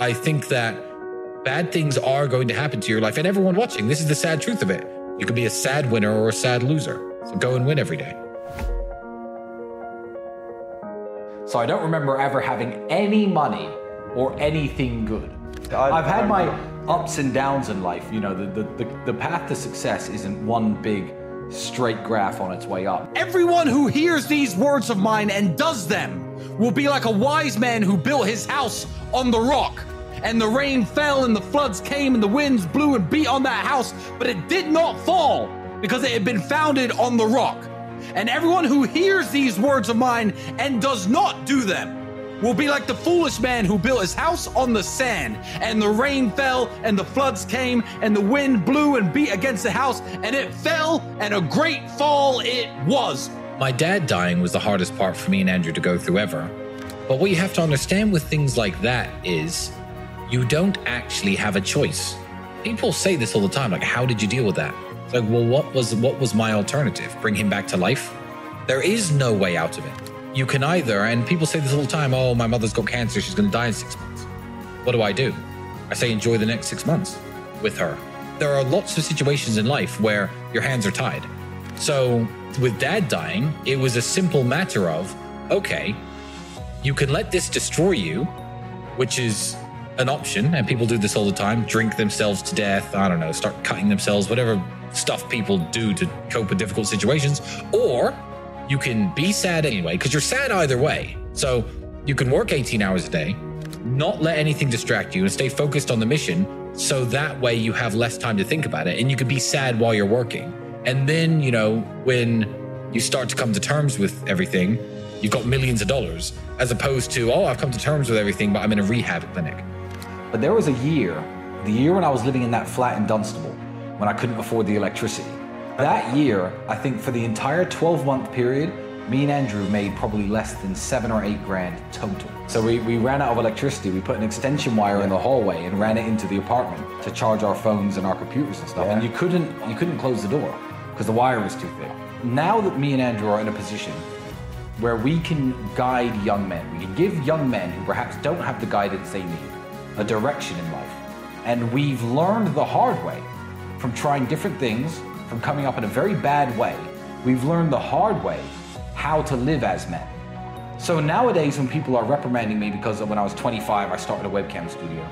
I think that bad things are going to happen to your life. And everyone watching, this is the sad truth of it. You could be a sad winner or a sad loser. So go and win every day. So I don't remember ever having any money or anything good. I- I've had my ups and downs in life. You know, the, the, the, the path to success isn't one big straight graph on its way up. Everyone who hears these words of mine and does them will be like a wise man who built his house on the rock. And the rain fell, and the floods came, and the winds blew and beat on that house, but it did not fall because it had been founded on the rock. And everyone who hears these words of mine and does not do them will be like the foolish man who built his house on the sand, and the rain fell, and the floods came, and the wind blew and beat against the house, and it fell, and a great fall it was. My dad dying was the hardest part for me and Andrew to go through ever. But what you have to understand with things like that is you don't actually have a choice. People say this all the time, like, how did you deal with that? It's like, well, what was what was my alternative? Bring him back to life? There is no way out of it. You can either, and people say this all the time, oh, my mother's got cancer, she's gonna die in six months. What do I do? I say enjoy the next six months with her. There are lots of situations in life where your hands are tied. So, with dad dying, it was a simple matter of okay, you can let this destroy you, which is an option, and people do this all the time drink themselves to death, I don't know, start cutting themselves, whatever stuff people do to cope with difficult situations. Or you can be sad anyway, because you're sad either way. So, you can work 18 hours a day, not let anything distract you, and stay focused on the mission. So that way you have less time to think about it, and you can be sad while you're working. And then, you know, when you start to come to terms with everything, you've got millions of dollars, as opposed to, oh, I've come to terms with everything, but I'm in a rehab clinic. But there was a year, the year when I was living in that flat in Dunstable, when I couldn't afford the electricity. That year, I think for the entire 12 month period, me and Andrew made probably less than seven or eight grand total. So we, we ran out of electricity. We put an extension wire in the hallway and ran it into the apartment to charge our phones and our computers and stuff. And you couldn't you couldn't close the door because the wire was too thick. Now that me and Andrew are in a position where we can guide young men, we can give young men who perhaps don't have the guidance they need a direction in life. And we've learned the hard way from trying different things, from coming up in a very bad way. We've learned the hard way how to live as men. So nowadays, when people are reprimanding me because when I was 25, I started a webcam studio,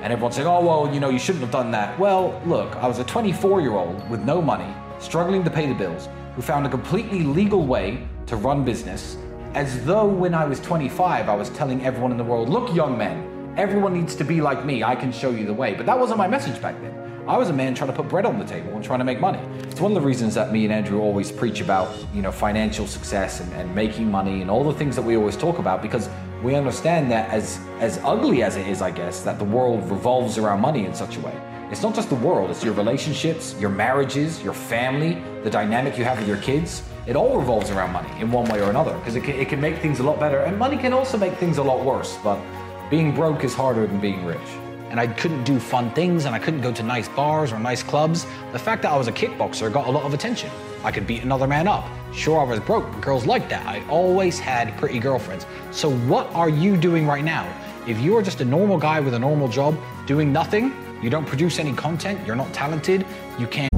and everyone's saying, oh, well, you know, you shouldn't have done that. Well, look, I was a 24 year old with no money, struggling to pay the bills, who found a completely legal way to run business, as though when I was 25, I was telling everyone in the world, look, young men, everyone needs to be like me, I can show you the way. But that wasn't my message back then. I was a man trying to put bread on the table and trying to make money. It's one of the reasons that me and Andrew always preach about, you know, financial success and, and making money and all the things that we always talk about because we understand that as as ugly as it is, I guess, that the world revolves around money in such a way. It's not just the world, it's your relationships, your marriages, your family, the dynamic you have with your kids. It all revolves around money in one way or another because it can, it can make things a lot better and money can also make things a lot worse. But being broke is harder than being rich. and I couldn't do fun things and I couldn't go to nice bars or nice clubs. The fact that I was a kickboxer got a lot of attention. I could beat another man up. Sure, I was broke, but girls liked that. I always had pretty girlfriends. So, what are you doing right now? If you are just a normal guy with a normal job doing nothing, you don't produce any content, you're not talented, you can't.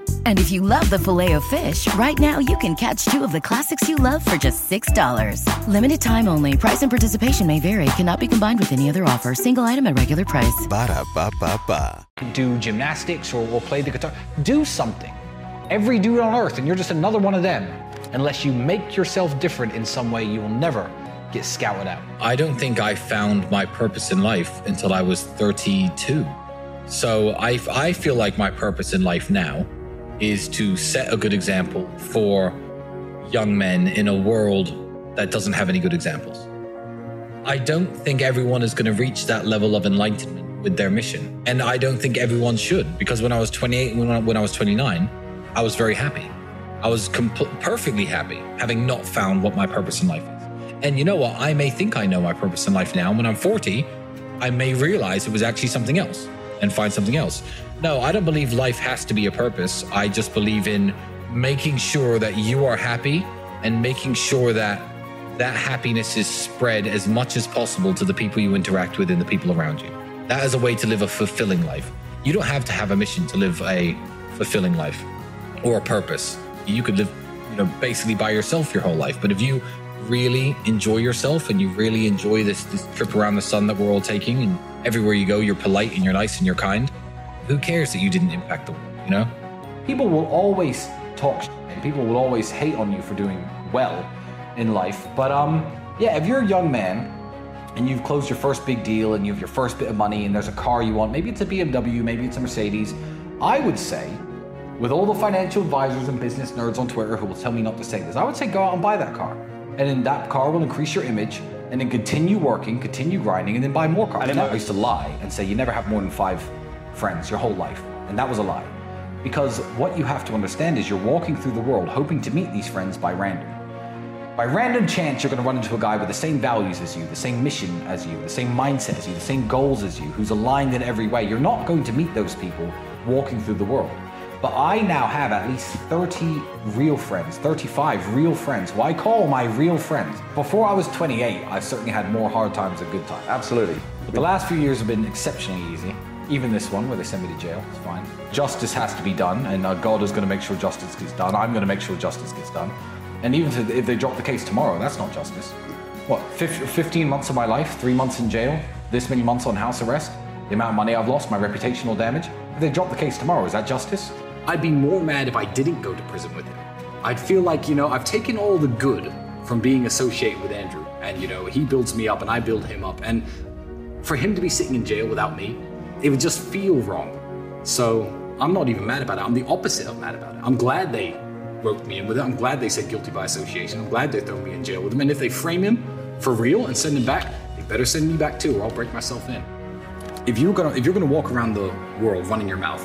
And if you love the Filet-O-Fish, right now you can catch two of the classics you love for just $6. Limited time only. Price and participation may vary. Cannot be combined with any other offer. Single item at regular price. Ba da ba ba ba. do gymnastics or, or play the guitar. Do something. Every dude on earth, and you're just another one of them. Unless you make yourself different in some way, you will never get scouted out. I don't think I found my purpose in life until I was 32. So I, I feel like my purpose in life now is to set a good example for young men in a world that doesn't have any good examples. I don't think everyone is going to reach that level of enlightenment with their mission. And I don't think everyone should, because when I was 28, when I, when I was 29, I was very happy. I was perfectly happy having not found what my purpose in life is. And you know what? I may think I know my purpose in life now. And when I'm 40, I may realize it was actually something else and find something else. No, I don't believe life has to be a purpose. I just believe in making sure that you are happy and making sure that that happiness is spread as much as possible to the people you interact with and the people around you. That is a way to live a fulfilling life. You don't have to have a mission to live a fulfilling life or a purpose. You could live, you know, basically by yourself your whole life. But if you really enjoy yourself and you really enjoy this, this trip around the sun that we're all taking, and everywhere you go, you're polite and you're nice and you're kind, who cares that you didn't impact the world, you know? People will always talk and people will always hate on you for doing well in life. But um, yeah, if you're a young man and you've closed your first big deal and you have your first bit of money and there's a car you want, maybe it's a BMW, maybe it's a Mercedes, I would say, with all the financial advisors and business nerds on Twitter who will tell me not to say this, I would say go out and buy that car. And then that car will increase your image and then continue working, continue grinding, and then buy more cars. I no. I used to lie and say you never have more than five friends your whole life. And that was a lie. Because what you have to understand is you're walking through the world hoping to meet these friends by random. By random chance, you're going to run into a guy with the same values as you, the same mission as you, the same mindset as you, the same goals as you, who's aligned in every way. You're not going to meet those people walking through the world. But I now have at least 30 real friends, 35 real friends, who I call my real friends. Before I was 28, I certainly had more hard times than good times. Absolutely. But the last few years have been exceptionally easy. Even this one, where they send me to jail, it's fine. Justice has to be done, and uh, God is going to make sure justice gets done. I'm going to make sure justice gets done. And even if they drop the case tomorrow, that's not justice. What, 15 months of my life, three months in jail, this many months on house arrest, the amount of money I've lost, my reputational damage. If they drop the case tomorrow, is that justice? I'd be more mad if I didn't go to prison with him. I'd feel like, you know, I've taken all the good from being associated with Andrew. And, you know, he builds me up and I build him up. And for him to be sitting in jail without me, it would just feel wrong. So I'm not even mad about it. I'm the opposite of mad about it. I'm glad they roped me in with it. I'm glad they said guilty by association. I'm glad they throw me in jail with him. And if they frame him for real and send him back, they better send me back too, or I'll break myself in. If you're gonna if you're gonna walk around the world running your mouth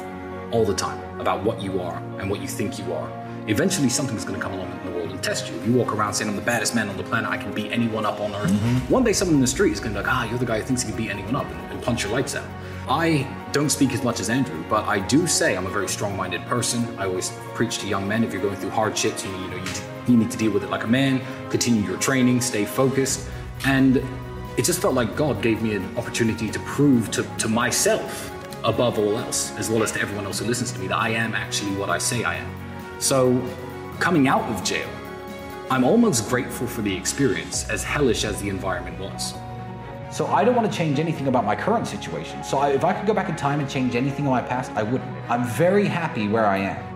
all the time about what you are and what you think you are, eventually something's gonna come along in the world and test you. If you walk around saying I'm the baddest man on the planet, I can beat anyone up on earth. One day someone in the street is gonna be like, ah, you're the guy who thinks he can beat anyone up and, and punch your lights out. I don't speak as much as Andrew, but I do say I'm a very strong-minded person. I always preach to young men if you're going through hardships, you, you know, you, you need to deal with it like a man, continue your training, stay focused. And it just felt like God gave me an opportunity to prove to, to myself, above all else, as well as to everyone else who listens to me, that I am actually what I say I am. So, coming out of jail, I'm almost grateful for the experience, as hellish as the environment was. So I don't want to change anything about my current situation. So I, if I could go back in time and change anything in my past, I wouldn't. I'm very happy where I am.